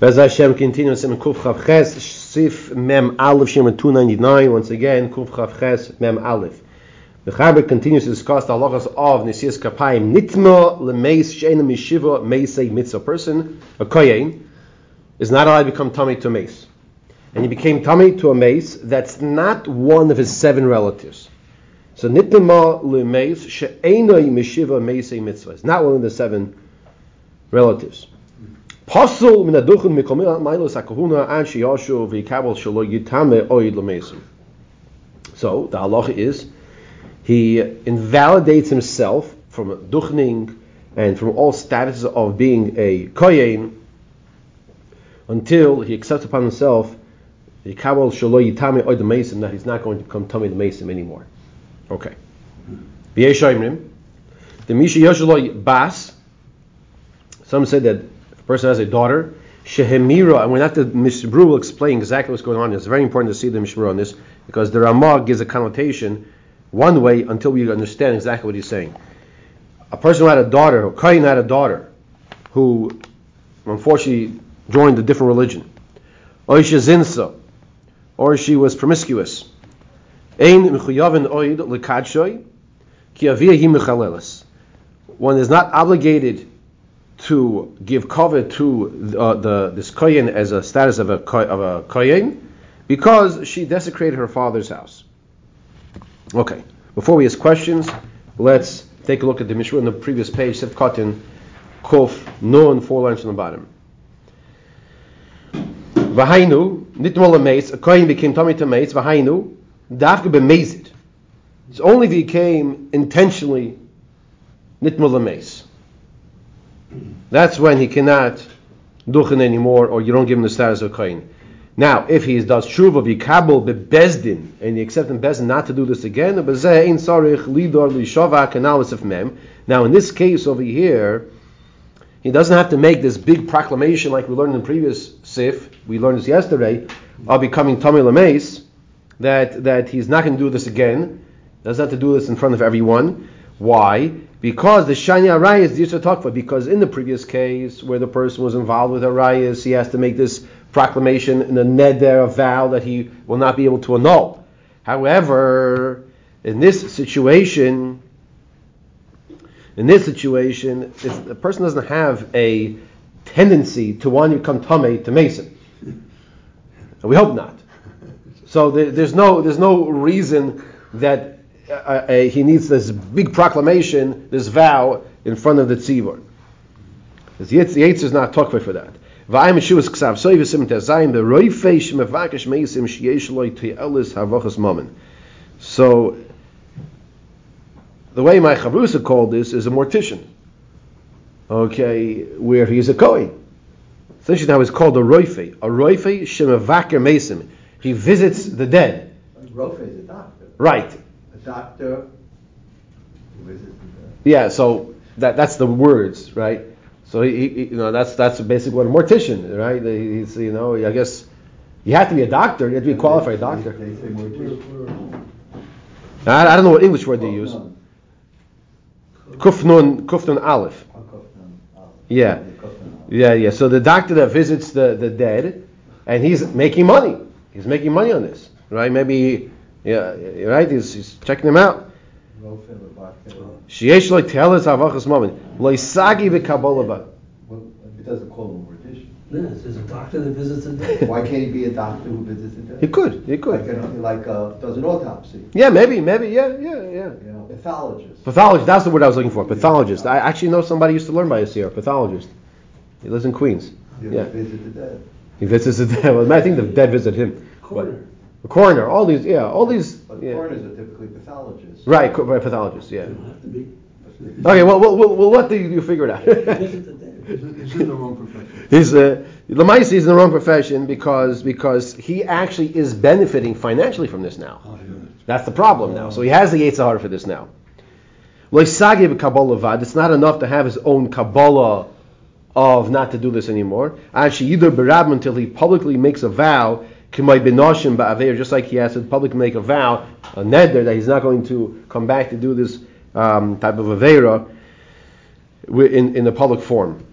Bez Hashem continues in Kuf Chav Ches, Sif Mem Aleph Shema 299, once again, Kuf Chav Ches Mem Aleph. The Chaber continues to discuss the halachas of Nisias Kapayim, Nitma Lemeis Sheina Mishiva Meisei Mitzvah person, a Koyen, is not allowed to become tummy to a mace. And he became tummy to a mace that's not one of his seven relatives. So Nitma Lemeis Sheina Mishiva Meisei Mitzvah. It's not one of the seven relatives. Pasul min aduchim mikomil mailos hakahuna an sheyashu v'yikabel shelo yitame oid lemesim. So the halacha is he invalidates himself from duchning and from all statuses of being a kohen until he accepts upon himself the kabel shelo yitame oid lemesim that he's not going to become tummy lemesim anymore. Okay. V'yeshaymrim the misha yosheloi bas. Some say that person has a daughter, Shehemira, and we're not the Mishbru will explain exactly what's going on. It's very important to see the Mishbru on this because the Ramah gives a connotation one way until we understand exactly what he's saying. A person who had a daughter, or Kain had a daughter, who unfortunately joined a different religion, or zinsa, or she was promiscuous. Ein mechuyavin ki avia One is not obligated to give cover to uh, the this kohen as a status of a of a kohen because she desecrated her father's house. Okay, before we ask questions, let's take a look at the Mishra on the previous page, Sif Cotton, Kof, Nun, four lines from the bottom. Vahainu, nitmal a a kohen became tummy to mace, Vahainu, dafka bemazed. It's only if he came intentionally nitmal mace. That's when he cannot duchen anymore, or you don't give him the status of kohen. Now, if he does shuva v'kabel bebezdin, and he accepts in bezdin not to do this again, of mem. Now, in this case over here, he doesn't have to make this big proclamation like we learned in the previous sif. We learned this yesterday of becoming Tommy Lameis, that that he's not going to do this again. Doesn't have to do this in front of everyone. Why? Because the Shani Arayas is Yisra Takva, because in the previous case where the person was involved with Arayas, he has to make this proclamation in the neder, a vow that he will not be able to annul. However, in this situation, in this situation, the person doesn't have a tendency to want to come tame to Mason, we hope not. So there, there's no there's no reason that uh, uh, he needs this big proclamation, this vow in front of the tzibur. The Yetz is not talking for that. V'ayim Yeshua's ksav soy v'sim tezayim beroifei shemevakesh meisim sheyesh loy te'elis havachas momen. So the way my chavrusa called this is a mortician. Okay, where he's a kohen. Essentially now it's called a roife. A roife shemevaker meisim. He visits the dead. A roife is a doctor. Right doctor Yeah, so that that's the words, right? So he, he, you know, that's that's basically what a mortician, right? He's, you know, I guess you have to be a doctor. You have to be a qualified doctor. They, say mortician. I, I don't know what English word they use. Kufnun Kufnun Aleph. Yeah, yeah, yeah. So the doctor that visits the, the dead, and he's making money. He's making money on this, right? Maybe yeah, right. He's, he's checking them out. Sheyesh lo telas havachas moment lo isagi v'kabbalah. It doesn't call him a mortician. Yes, there's a doctor that visits a dead. Why can't he be a doctor who visits a dead? He could. He could. Like, a, like uh, does an autopsy. Yeah, maybe, maybe, yeah, yeah, yeah. You know, pathologist. Pathologist. That's the word I was looking for. Pathologist. I actually know somebody used to learn by us here. Pathologist. He lives in Queens. He yeah. Visit the dead. He visits the dead. Well, I think the dead visit him. Coroner. The coroner, all these, yeah, all these. But yeah. coroners are typically pathologists. Right, co- right, pathologists, yeah. They don't have to be. Okay, well, we'll, we'll, we'll let you figure it out. Visit the. He's in the wrong profession. He's uh, Lamaisi is in the wrong profession because because he actually is benefiting financially from this now. Oh, yeah. That's the problem now. So he has the Yitzhar for this now. Loisagib Kabbalah vad. It's not enough to have his own Kabbalah of not to do this anymore. Actually, either berab until he publicly makes a vow just like he has to publicly make a vow, a neder, that he's not going to come back to do this um, type of avera in, in the public form.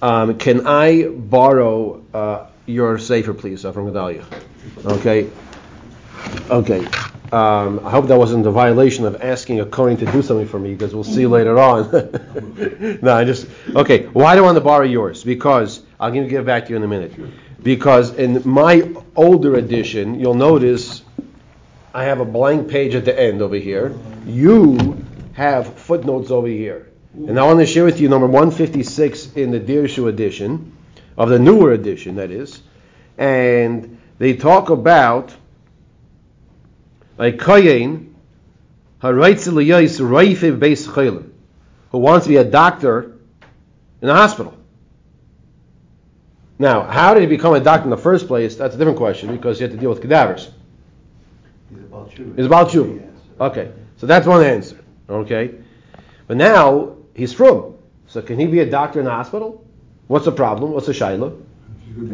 Um, can I borrow uh, your safer, please, uh, from Gedalia? Okay. Okay. Um, I hope that wasn't a violation of asking a Kohen to do something for me, because we'll see later on. no, I just okay. Why do I want to borrow yours? Because I'll give give it back to you in a minute. Because in my older edition, you'll notice I have a blank page at the end over here. You have footnotes over here. And I want to share with you number 156 in the Dirshu edition, of the newer edition, that is. And they talk about a Kayin, who wants to be a doctor in a hospital. Now, how did he become a doctor in the first place? That's a different question because he had to deal with cadavers. He's about you. It's about you. Okay, so that's one answer. Okay, but now he's from. So can he be a doctor in the hospital? What's the problem? What's the shaila?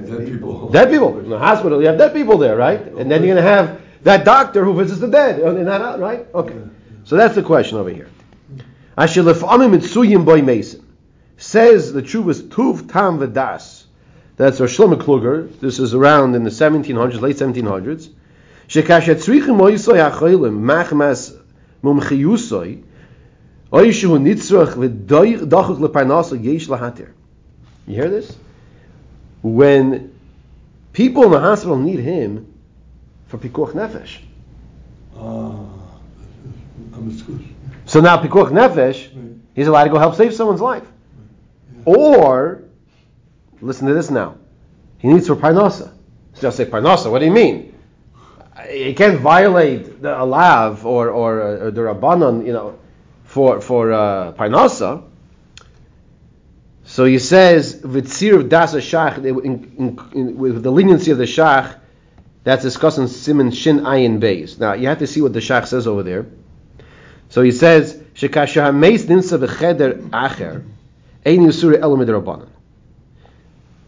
Dead people. Dead people in the hospital. You have dead people there, right? And then you're going to have that doctor who visits the dead. Oh, Isn't that right? Okay. So that's the question over here. Ashilafamim mitzuyim boy mason says the truth is tuv tam v'das. That's Rosh Shlomo Kluger. This is around in the 1700s, late 1700s. Shekashet tzrichim oisoy achoilim machmas mumchiyusoy oishu nitzrach v'dachuk leparnasa yesh lahatir. You hear this? When people in the hospital need him for pikuach nefesh. Ah, I'm. So now pikuach nefesh, he's allowed to go help save someone's life. Or, listen to this now, he needs for parnasa. So just say parnasa. What do you mean? You can't violate the alav or or, uh, or the rabbanon, you know, for for uh, parnasa. So he says v'tzir shach with the leniency of the shach. That's discussed in Simon Shin Ayin Beis. Now you have to see what the shach says over there. So he says shekasha hameis nimsa b'cheder acher ein yusur elam rabbanon.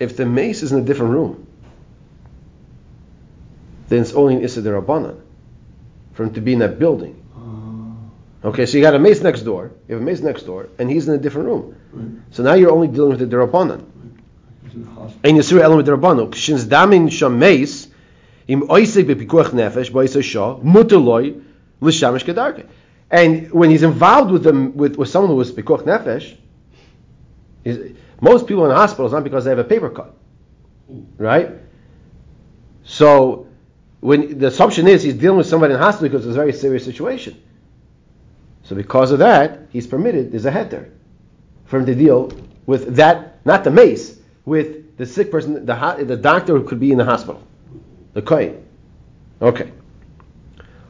If the mace is in a different room, then it's only an Issa Rabbanan for him to be in that building. Ah, Okay, so you got a mace next door, you have a mace next door, and he's in a different room. right. So now you're only dealing with the Derabanan. He's in the hospital. Ein Yisur Elam Derabanan. Since damin sham mace, im oisek bepikuach nefesh, boisek shah, mutaloi, l'shamish kedarke. And when he's involved with them, with, with someone who was pikuach nefesh, he's- most people in the hospital is not because they have a paper cut, hmm. right? So when the assumption is he's dealing with somebody in the hospital because it's a very serious situation. So because of that, he's permitted. There's a head there for him to deal with that, not the mace, with the sick person, the the doctor who could be in the hospital, the kohen. Okay.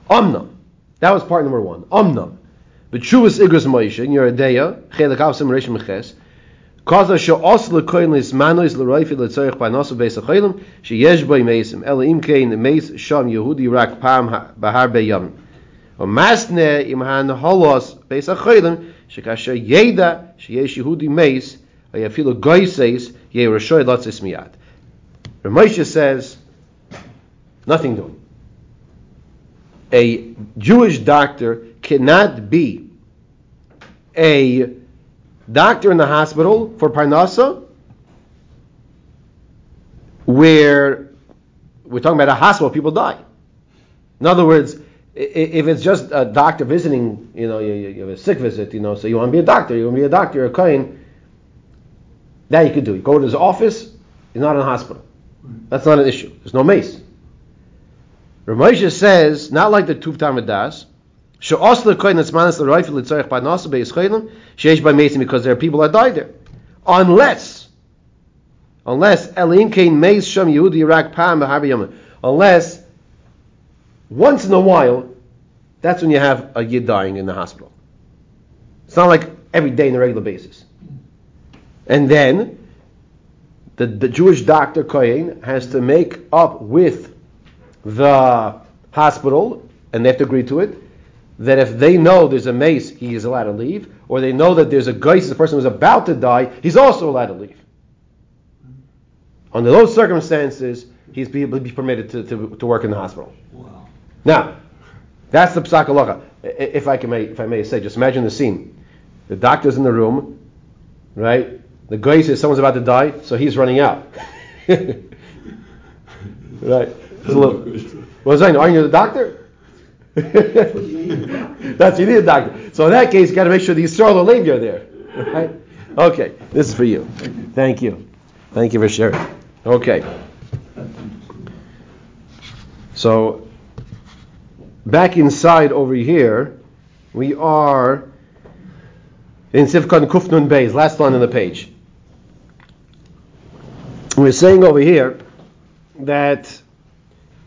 Omnam. That was part number one. Omnam. But Shuvas Igros Moshe, in your Adeya, Chelak Avsim Reish Meches, Kaza she'os lekoin lismanois l'roifi l'tzorich parnasu beis acholim sheyesh boi meisim. Ela im kein meis sham Yehudi rak pam ha- bahar beyam o masne im han holos beis acholim shekasher yeda sheyesh Yehudi meis ayafilu goiseis ye rashoy lotzis miyad. Ramosha says nothing doing a Jewish doctor cannot be a doctor in the hospital for Parnasa, where we're talking about a hospital, people die. In other words, if it's just a doctor visiting, you know, you, have a sick visit, you know, so you want to be a doctor, you want to be a doctor, you're a kohen, that you could do. You go to his office, he's not in a hospital. That's not an issue. There's no mace. Ramosha says, not like the Tuv She'os lekoin etzmanis l'roifel l'tzorech parnasa beis cholim sheish by mason because there are people that died there. Unless, unless elim kein meis sham Yehudi Iraq pam b'har b'yom. Unless once in a while, that's when you have a yid dying in the hospital. It's not like every day on a regular basis. And then the, the Jewish doctor Kohen has to make up with the hospital, and they have to agree to it, that if they know there's a mace, he is allowed to leave, or they know that there's a geist, the person who's about to die, he's also allowed to leave. Under those circumstances, he's be, be permitted to, to, to work in the hospital. Wow. Now, that's the psak halacha. If I can may, if I may say, just imagine the scene. The doctor's in the room, right? The guy says someone's about to die, so he's running out. right. It's a little, what was I? Aren't you the doctor? That's you need a doctor. So in that case, you got to make sure the Yisrael Olim are there. Right? Okay, this is for you. Thank you. Thank you for sharing. Okay. So back inside over here, we are in Sifkan Kufnun Beis, last line on the page. We're saying over here that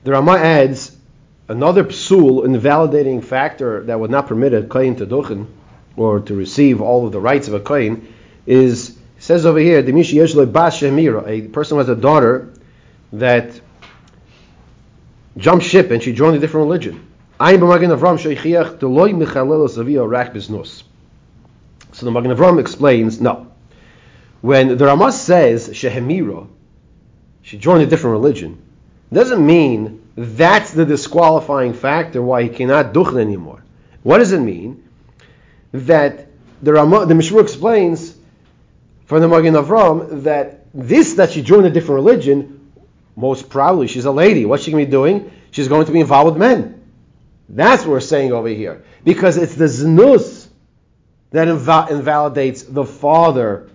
the Rama adds another psul, invalidating factor that would not permit a kohen to duchen or to receive all of the rights of a kohen is says over here, a person who has a daughter that jumped ship and she joined a different religion. So the Magen Avram explains, no. When the Ramah says Shehemira, she joined a different religion, doesn't mean that's the disqualifying factor why he cannot duchen anymore. What does it mean? That the Ramah, the Mishmur explains from the Magen Avram that this that she joined a different religion, most probably she's a lady. What's she going to be doing? She's going to be involved with men. That's what we're saying over here. Because it's the znus that inv- invalidates the father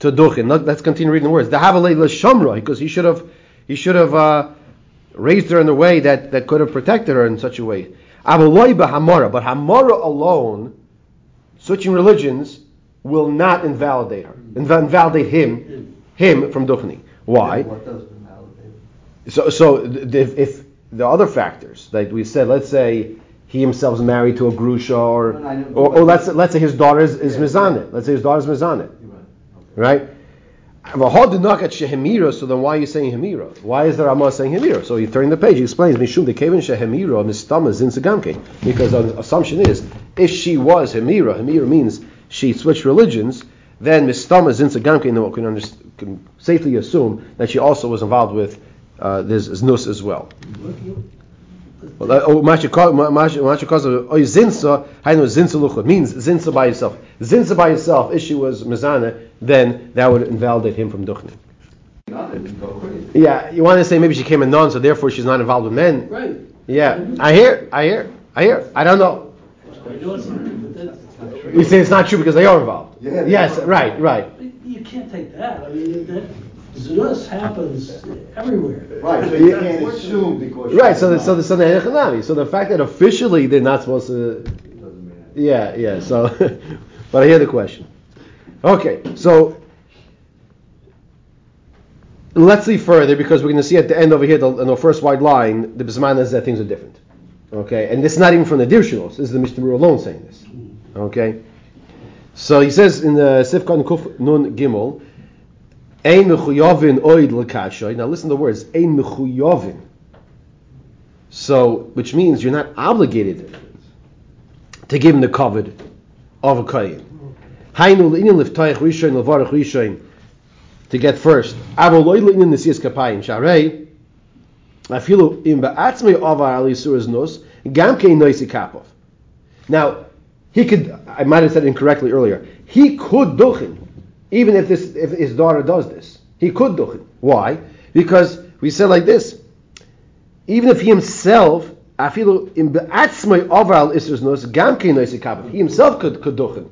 to duchen. Let- Let's continue reading the words. The Havalei Shamra, because he should have he should have uh, raised her in a way that, that could have protected her in such a way. Avaloi Hamara, but Hamara alone, switching religions, will not invalidate her. Hmm. Inv- invalidate him, hmm. him from duchening. Why? What does invalidate? So, so if, if the other factors, like we said, let's say he himself is married to a grusha, or, No, I know. or, or let's let's say his daughter is, is Yeah, mizanet. Let's say his daughter is mizanet, right. So then, why are you saying hemira? Why is the Ramah saying hemira? So you turn the page. He explains mishum the kevin shehemira mistama zinsagamke. Because the assumption is, if she was hemira, hemira means she switched religions. Then mistama zinsagamke. Then can, safely assume that she also was involved with uh, this znus as well. Well, oh, masha kaza, oy zinsa, means zinsa by itself. Zinsa by itself, if she was mezana, then that would invalidate him from duchni. Not that you go crazy. Yeah, you want to say maybe she came a nun, so therefore she's not involved with men. Right. Yeah, I hear, I hear, I hear. I don't know. I know it's, but that's, Not true. You say it's not true because they are involved. Yeah, they Yes, are. right, right. you can't take that. I mean, that, this happens everywhere. Right, so you can't assume because. Right, so the, so the, so the, Hechanami. so the fact that officially they're not supposed to, Doesn't mean anything. Yeah, yeah. So, but I hear the question. Okay, so let's see further because we're going to see at the end over here, the, the first white line, the bisman is that things are different. Okay, and this is not even from the Dirshalos. This is the Mishnah alone saying this. Okay, so he says in the Sifkan Kuf Nun Gimel, Ein mechuyavin oid l'kashay. Now listen to the words. Ein mechuyavin. So, which means you're not obligated to give him the covet of a kohen. Hainu le'inin liftayich rishoin levarach rishoin to get first. Avo loy le'inin nesiyas kapayim sharei afilu im ba'atzmei avar ali suras nos gam kein noisi kapov. Now, he could, I might have said incorrectly earlier, he could duchin, even if this, if his daughter does this. He could duchin. Why? Because we said like this, even if he himself, afilu im ba'atzmei al nos gam noisi kapov. He himself could, could duchin.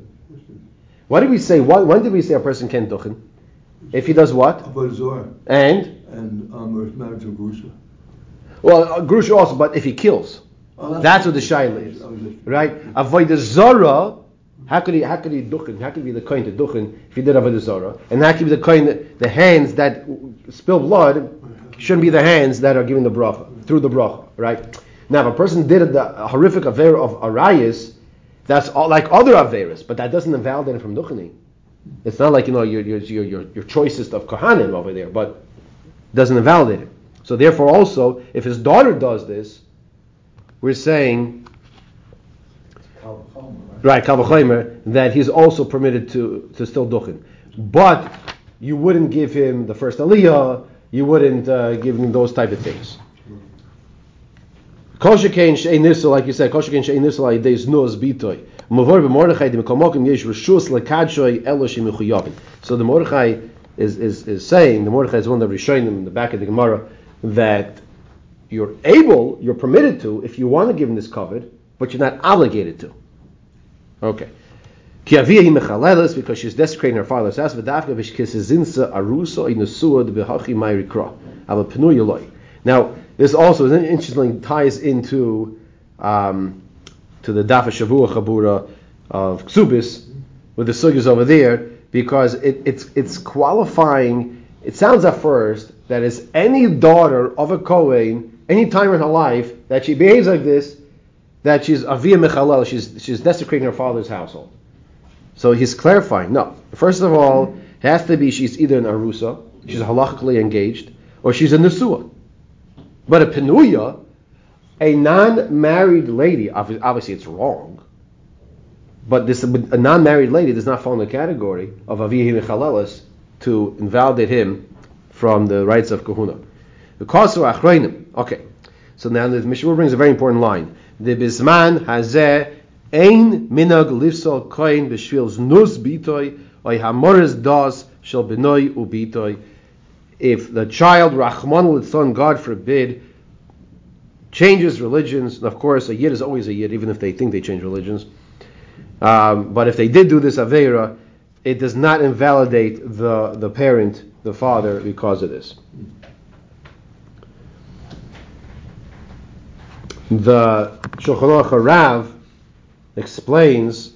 Why did we say, why, when did we say a person can duchin? If he does what? Avodah And? and um, married to Grusha. Well, Grusha also, but if he kills. Oh, That's what the shaila is. Just- Right? Avoid the zara. How could he? How could he duchen? How could he be the kohen to duchen if he did avoid the zara? And how could he be the that- The hands that spill blood shouldn't be the hands that are giving the bracha through the bracha. Right? Now, if a person did the horrific affair of arayas, that's all, like other averas, but that doesn't invalidate him from duchening. It's not like you know your your your your, choicest of kohanim over there, but doesn't invalidate him. So therefore, also, if his daughter does this, we're saying right Kavachomer, that he's also permitted to, to still duchen. But you wouldn't give him the first aliyah, you wouldn't uh, give him those type of things. Kol shekein she'ein nifsal, like you said, kol shekein she'ein nifsal ayideis nuz bitoy. Mavor b'Mordechai d'Mekomokim yesh reshus lekadshoi eloshim mechuyavin. So the Mordechai is, is, is saying, the Mordechai is one of the Rishonim in the back of the Gemara, that you're able, you're permitted to, if you want to give him this covered, but you're not obligated to. Okay. Because she's desecrating her father's house. Now, this also is interesting, ties into um, to the Dafa Shavua Chabura of Ksubis, with the sugyas over there, because it, it's it's qualifying. It sounds at first that is any daughter of a Kohen, any time in her life that she behaves like this, that she's avia mechalel, she's she's desecrating her father's household. So he's clarifying. No, first of all, it has to be she's either an arusa, she's halachically engaged, or she's a nesua. But a penuya, a non-married lady, obviously it's wrong. But this a non-married lady does not fall in the category of avihi mechalelis to invalidate him from the rights of kahuna. The kasu achreinim. Okay, so now the Mishnah brings a very important line. The bisman hazeh ein minag lifsol koin b'shvil nus bitoy oy hamoris das shel benoy ubitoy. If the child Rachman son, God forbid, changes religions, and of course a yid is always a yid, even if they think they change religions. Um, but if they did do this aveira, it does not invalidate the the parent, the father, because of this. The Shulchan Aruch Rav explains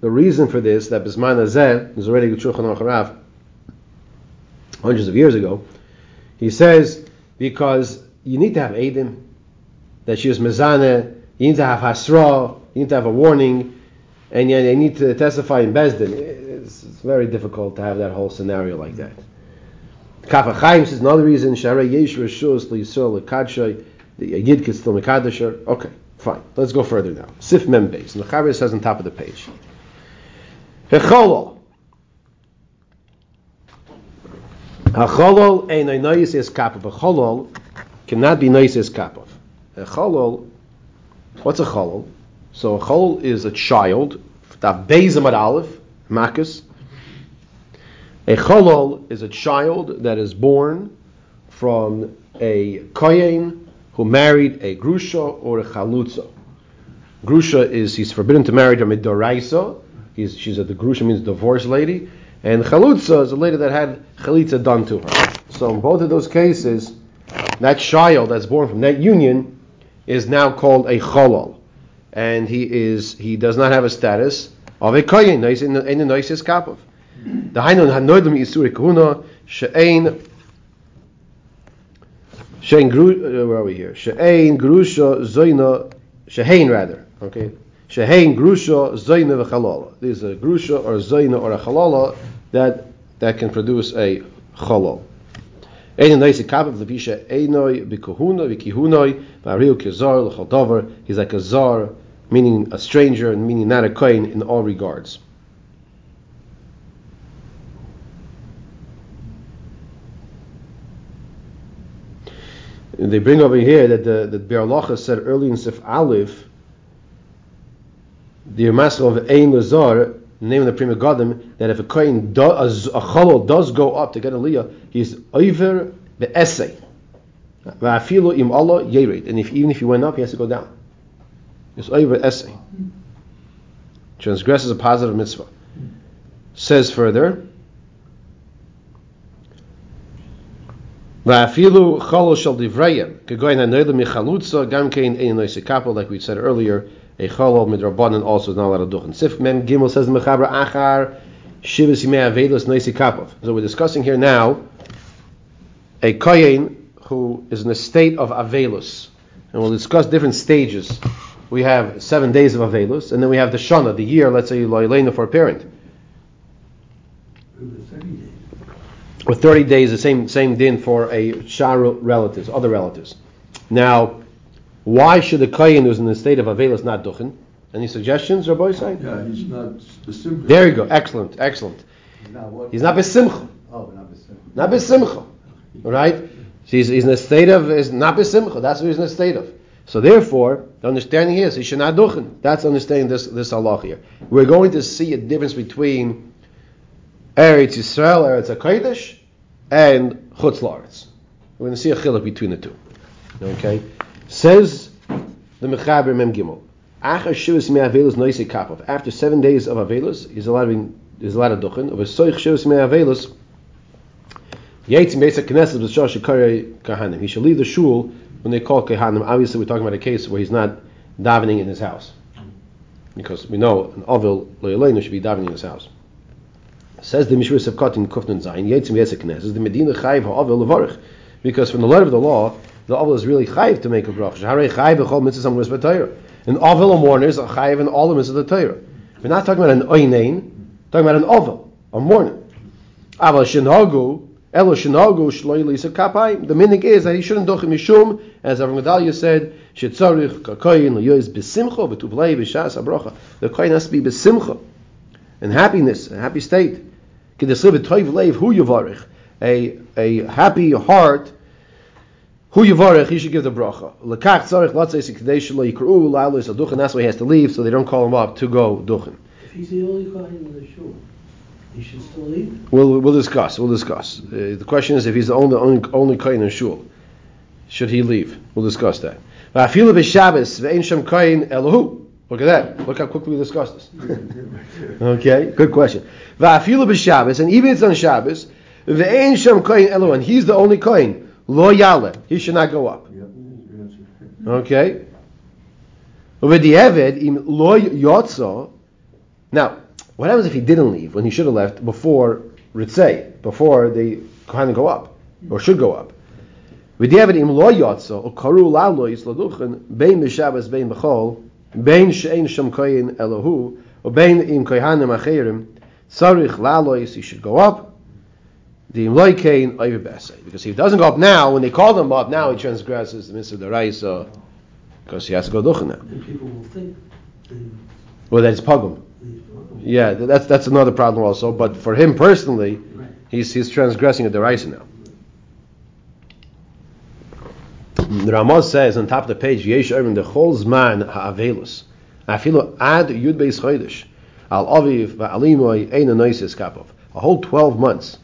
the reason for this that Bisman Azeh is already Shulchan Aruch Rav hundreds of years ago. He says because you need to have Edim, that she was Mezaneh, you need to have Hasra, you need to have a warning, and yet they need to testify in Bezdin. It's, it's very difficult to have that whole scenario like that. Kaf HaChaim says another reason, Shara Yesh Rishus L'Yisrael L'Kadshay, the Yid could still. Okay, fine. Let's go further now. Sif Mem Beis. And the Chavis says on top of the page. Hecholol. Hacholol ein a nois is kapov. A cholol cannot be nois is kapov. A cholol, what's a cholol? So a cholol is a child. That bezim at aleph, makus. A cholol is a child that is born from a kohen who married a grusha or a chalutza. Grusha is he's forbidden to marry her midoraisa. He's she's a the grusha means divorced lady, and chalutza is a lady that had chalitza done to her. So in both of those cases, that child that's born from that union is now called a cholol, and he is he does not have a status of a kohen. He's in the in the noises kapov. The hainun hanoidim isuri kahuna she'ein she'ein gru uh, where are we here? She'ein grusha zoina she'ein rather okay. Shehein grusha zoina v'chalala. There's a grusha or zoina or a chalala that that can produce a chalal. Ein noisi kapav levisha einoi b'kuhuna v'kihunoi v'ariu kezar l'chol davar. He's like a zar, meaning a stranger, and meaning not a kohen in all regards. And they bring over here that the that Be'alacha said early in Sif Aleph, the Master of Ein Lazar, name of the Prima Godim, that if a kohen, do, a, a does go up to get a liyah, he's over the essay. Va'afilu im Allah yered. And if even if he went up, he has to go down. It's over essay. Transgresses a positive mitzvah. Says further. Va'afilu cholol shel divrayim. Kegoyin hanoilim michalutza gam kein ein noise kapel, like we said earlier. A cholol midrabanan also is not allowed to duchen. Sif mem gimel says the mechaber achar shivas yimei avedus noise kapel. So we're discussing here now a kohen who is in a state of avelus, and we'll discuss different stages. We have seven days of avelus, and then we have the shana, the year. Let's say loyelena for a parent. or 30 days, the same same din for a shar relatives, other relatives. Now, why should a kohen who's in the state of avelus not duchen? Any suggestions, Rabbi side? Yeah, he's not specific. There you go. Excellent, excellent. What? He's not besimcha, Oh, not the same. not besimcha, right? So he's, he's in a state of is not besimcha. That's what he's in a state of. So therefore, the understanding here is he should not duchen. That's understanding this this halach here. We're going to see a difference between Eretz Yisrael, Eretz Hakodesh, and Chutz La'aretz. We're going to see a chiluk between the two. Okay, says the Mechaber Mem Gimel. After seven days of Avelus, he's allowed to he's allowed to duchen. Of a Soich Shivas Me Avelus. Mesa Knesset B'Shar Shekare Kahanim. He should leave the shul when they call Kahanim. Obviously, we're talking about a case where he's not davening in his house, because we know an Avil Loyalenu should be davening in his house. Says the Mishra Sevkot in Kufnan Zayin, Yates Mesa Knesset, the Medina Chayiv Ha'avil Levarich. Because from the letter of the law, the Avil is really Chayiv to make a bracha. Harei Chayiv B'chol Mitzvah Rizva Torah. An Avil and mourners are Chayiv in all the Mitzvah of the Torah. We're not talking about an Oinein, talking about an Avil, a mourner. Aval Shinhagu, Elo Shinagu Shloi Lisa Kapayim. The meaning is that he shouldn't do Mishum, as Avram Gedalia said, Shetzarich Kakoyin Leyois Besimcha V'tuvlei B'shas Abracha. The koyin has to be Besimcha, in happiness, a happy state. Kedesliv Toiv Leiv Hu Yavarich. A a happy heart. Hu Yavarich, he should give the bracha. Lekach Tzarich Latzei Sikdei Shlo Yikru La'alos Aduchen. That's why he has to leave, so they don't call him up to go duchen. If he's the only kohen in the shul, he should still leave. We'll we'll discuss. We'll discuss. Uh, the question is if he's the only only only kohen in shul, should he leave? We'll discuss that. Va'afilu b'Shabbos ve'ein shem kohen elohu. Look at that. Look how quickly we discussed this. okay, good question. Va'afilu b'Shabbos, and even if it's on Shabbos, ve'ein shem kohen elohu, and he's the only kohen. Lo yale. He should not go up. Yeah, yes. Okay. V'di'eved im lo yotzo. Now, what happens if he didn't leave when he should have left before Ritzei, before the Kohanim go up, or should go up? V'di'eved im lo yotzo, o karu lalo yisladuchen, bein b'shabbos, bein b'chol, bein she'ein shem koyin elohu, or bein im kohanim acherim, tzarich lalo yis, he should go up, the imloy kain over. Because if he doesn't go up now, when they call him up, now he transgresses the mitzvah deraisa, because he has to go duchen now. And people will think Well, that's pogum. Yeah, that's that's another problem also. But for him personally, Right. he's he's transgressing a deraisa now. The Ramaz says on top of the page, Yesh Ervin the whole zman ha'avelus. Afilu ad yud beis chodesh al aviv va'alimoy ein anoises kapov. A whole twelve months.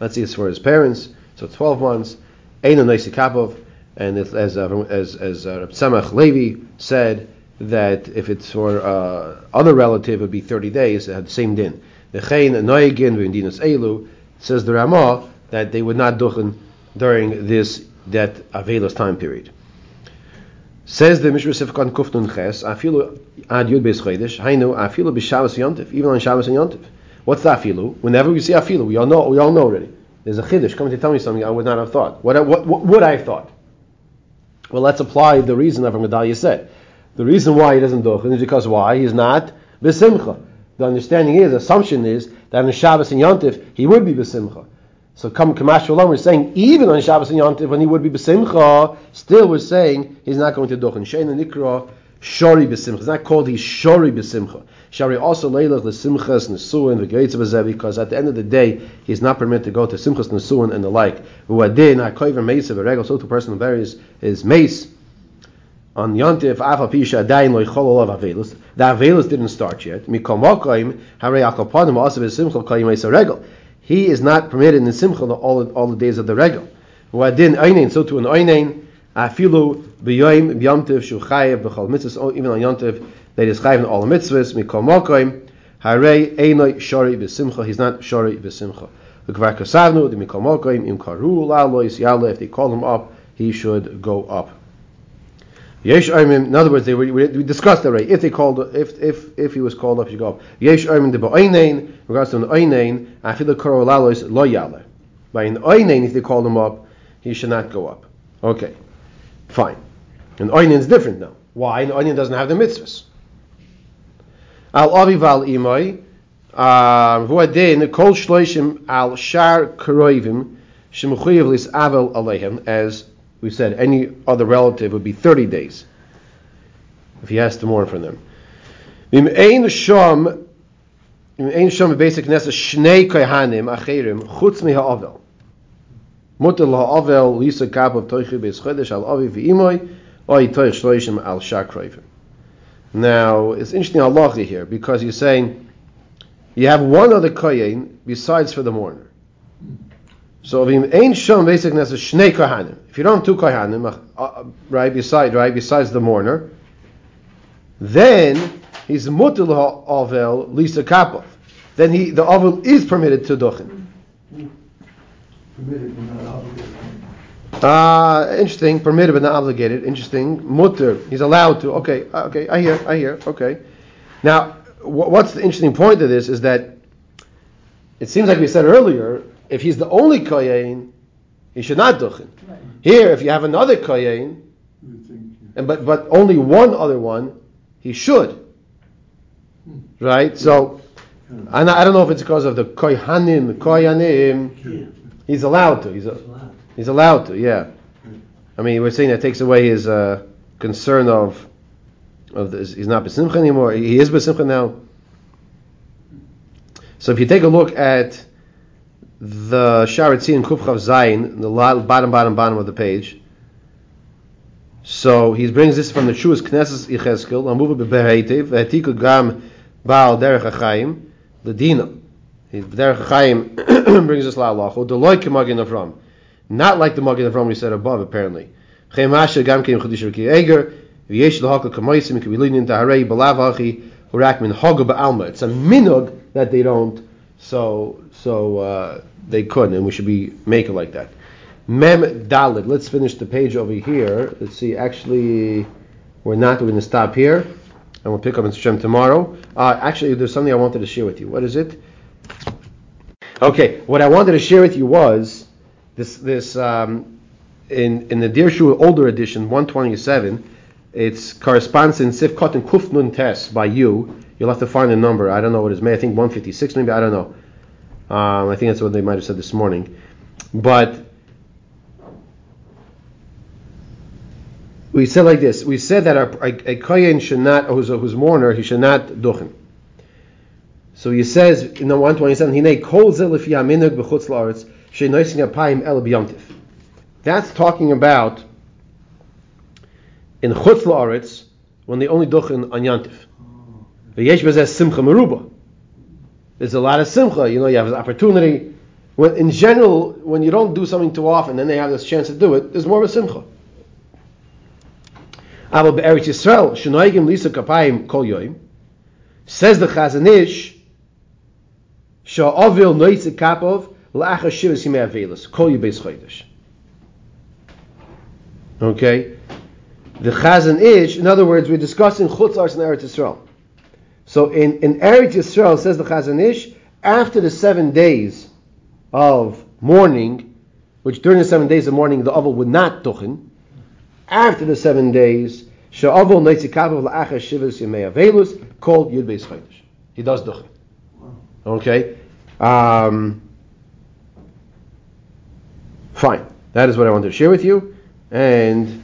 Let's see, it's for his parents. So twelve months. Ein anoises kapov. And as uh, as as uh, Tzemach Levi said that if it's for uh, other relative, it would be thirty days. It had the same din. The chein noigin v'indinas elu says the Ramah that they would not duchen during this that Avelos time period. Says the Mishra Sifkan Kuftun Ches, Afilu Ad Yud Beis Chodesh, Hainu Afilu B'Shabbos Yontif, even on Shabbos and Yontif. What's the Afilu? Whenever we see Afilu, we all know, we all know already. There's a Chiddush coming to tell me something I would not have thought. What, what, what would I have thought? Well, let's apply the reason that Gedalia said. The reason why he doesn't duchen is because why? He's not besimcha. The understanding is, the assumption is, that on Shabbos and Yontif, he would be besimcha. So come Kamash Shalom, we're saying even on Shabbos and Yontif when he would be besimcha, still we're saying he's not going to duchen. Shein and Nikra Shori b'simcha. It's not called he's Shori b'simcha. Shari also leilach l'simchas nesuin v'geitzav because at the end of the day he's not permitted to go to simchas nesuin and the like. V'adin ha'koiver meisa v'regel so to person who buries his mace on Yontif Afa Pisha Adayin Lo Yichol Olav Avelus. The Avelus didn't start yet. Mikol Mokoim Harei Akoponim Also B'Simcha Koyim Eisa Regel. He is not permitted in Simcha all all the days of the Regel. V'adin Einin so to an Einin Afilu B'Yoim B'Yomtiv Shu Chayev B'Chol Mitzvahs oh, even on that Chayev in all the mitzvahs Harei Shori He's not Shori Kasavnu the Mokoim Im Karu La'alois Yale if they call him up he should go up. Yesh in other words, they were, we, discussed already. If they called, if if if he was called up, he should go up. Yesh regards to an oinein, afil karo lalos lo yale. By an oinein, if they called him up, he should not go up. Okay, fine. An onion is different now. Why? An onion doesn't have the mitzvahs. Al avival imoi, um, huadin kol shloishim al shar karoivim shemuchuyev avel as we said any other relative would be 30 days if he has to mourn for them. Ein sham im ein sham basic shnei kohanim chutz. Ha'avel lisa of al avi v'imoy Oy toich shloishim al. Now, it's interesting halacha here because you're saying you have one other kohen besides for the mourner. So if you ain't shown basically as a shnei kohanim, if you don't have two kohanim, uh, uh, right beside right besides the mourner, then he's mutal avel lisa kapov. Then he the avel is permitted to duchen. Permitted but not obligated. Uh, interesting. Permitted but not obligated. Interesting. Mutter. He's allowed to. Okay. uh, Okay. I hear. I hear. Okay. Now, wh- what's the interesting point of this is that it seems like we said earlier, if he's the only kohen, he should not duchen. Right. Here, if you have another kohen, You would think, yeah. and but but only one other one, he should. Right. So, I, I don't know if it's because of the kohanim, kohanim. Yeah. He's allowed to. He's a. He's allowed to, yeah. I mean, we're saying that takes away his uh, concern of of this. He's not besimcha anymore. He is besimcha now. So if you take a look at the Sharat and Kufchav Zayin, the bottom, bottom, bottom of the page. So he brings this from the Shuas Knesses Yecheskel, Amuva Bebeheitev, V'hetiku Gam Baal Derech HaChaim, Ledina. Derech HaChaim brings us la Alacho, Deloy Kemagin Avram. Not like the Magin Avram we said above, apparently. Chemasha Gam Kim Chadish Riki Eger, V'yesh L'Haka Kamoisim, Kabilin Taharei, Balav Achi, Hurak Min Hoga Ba'alma. It's a minog that they don't, so, so, uh, they couldn't, and we should be make it like that. Mem Dalit. Let's finish the page over here. Let's see. Actually, we're not. We're going to stop here, and we'll pick up in Shem tomorrow. Uh, actually, there's something I wanted to share with you. What is it? Okay. What I wanted to share with you was this. This um, in in the Dear older edition, 127. It's corresponds in Sif Kot and Kuf Nun Tes by you. You'll have to find the number. I don't know what it is. Maybe I think 156. Maybe I don't know. Um, I think that's what they might have said this morning. But we said like this. We said that a, a, a kohen should not, who's a, who's mourner, he should not duchen. So he says in the 127, Hinei kol zel if yaminug b'chutz la'aretz she'noisin apayim el b'yomtiv. That's talking about in chutz la'aretz when they only duchen on yontiv. V'yesh b'zeh simcha meruba. There's a lot of simcha. You know, you have this opportunity. When, in general, when you don't do something too often, then they have this chance to do it. There's more of a simcha. Aber be'eretz Yisrael, shenoigim lisa kapayim kol yoim, says the Chazon Ish, sha'ovil noitze kapov la'achar shivas yimei avelis, kol yibeis chodesh. Okay? The Chazon Ish, in other words, we're discussing chutz ars and Eretz Yisrael. So in, in Eretz Yisrael, says the Chazon Ish, after the seven days of mourning, which during the seven days of mourning the oval would not duchen, after the seven days, she'avol neitzikav la'achar shivas yemei avelus, called yud beis chodesh. He does duchen. Okay? Um, fine. That is what I wanted to share with you. And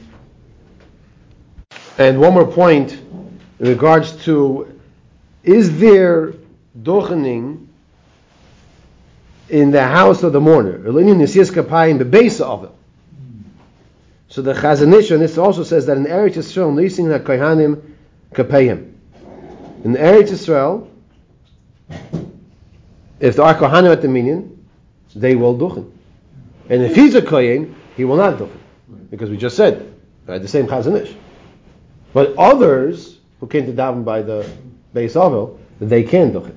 and one more point in regards to is there duchening in the house of the mourner? So the Chazon Ish on this also says that in Eretz Yisrael, nisin na kohanim kapayim. In Eretz Yisrael, if there are kohanim at the minyan, they will duchen. And if he's a kohen, he will not duchen. Because we just said, right, the same Chazon Ish. But others who came to daven by the Beis Avil, they can duchen.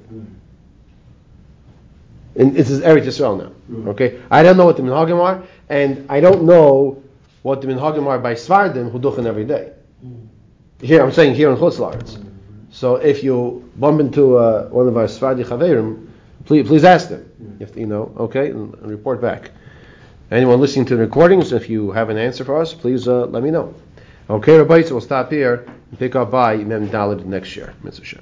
And this is Eretz Yisrael now. Mm-hmm. Okay? I don't know what the minhagim are, and I don't know what the minhagim are by Svardim who duchen every day. Mm-hmm. Here, I'm saying here in Chutz La'aretz. Mm-hmm. So if you bump into uh, one of our Svardi Chaverim, please, please ask them. If you know, okay, and, report back. Anyone listening to the recordings, if you have an answer for us, please uh, let me know. Okay, Rabbi, so we'll stop here and pick up by Mem Dalid next year. Mitzvah.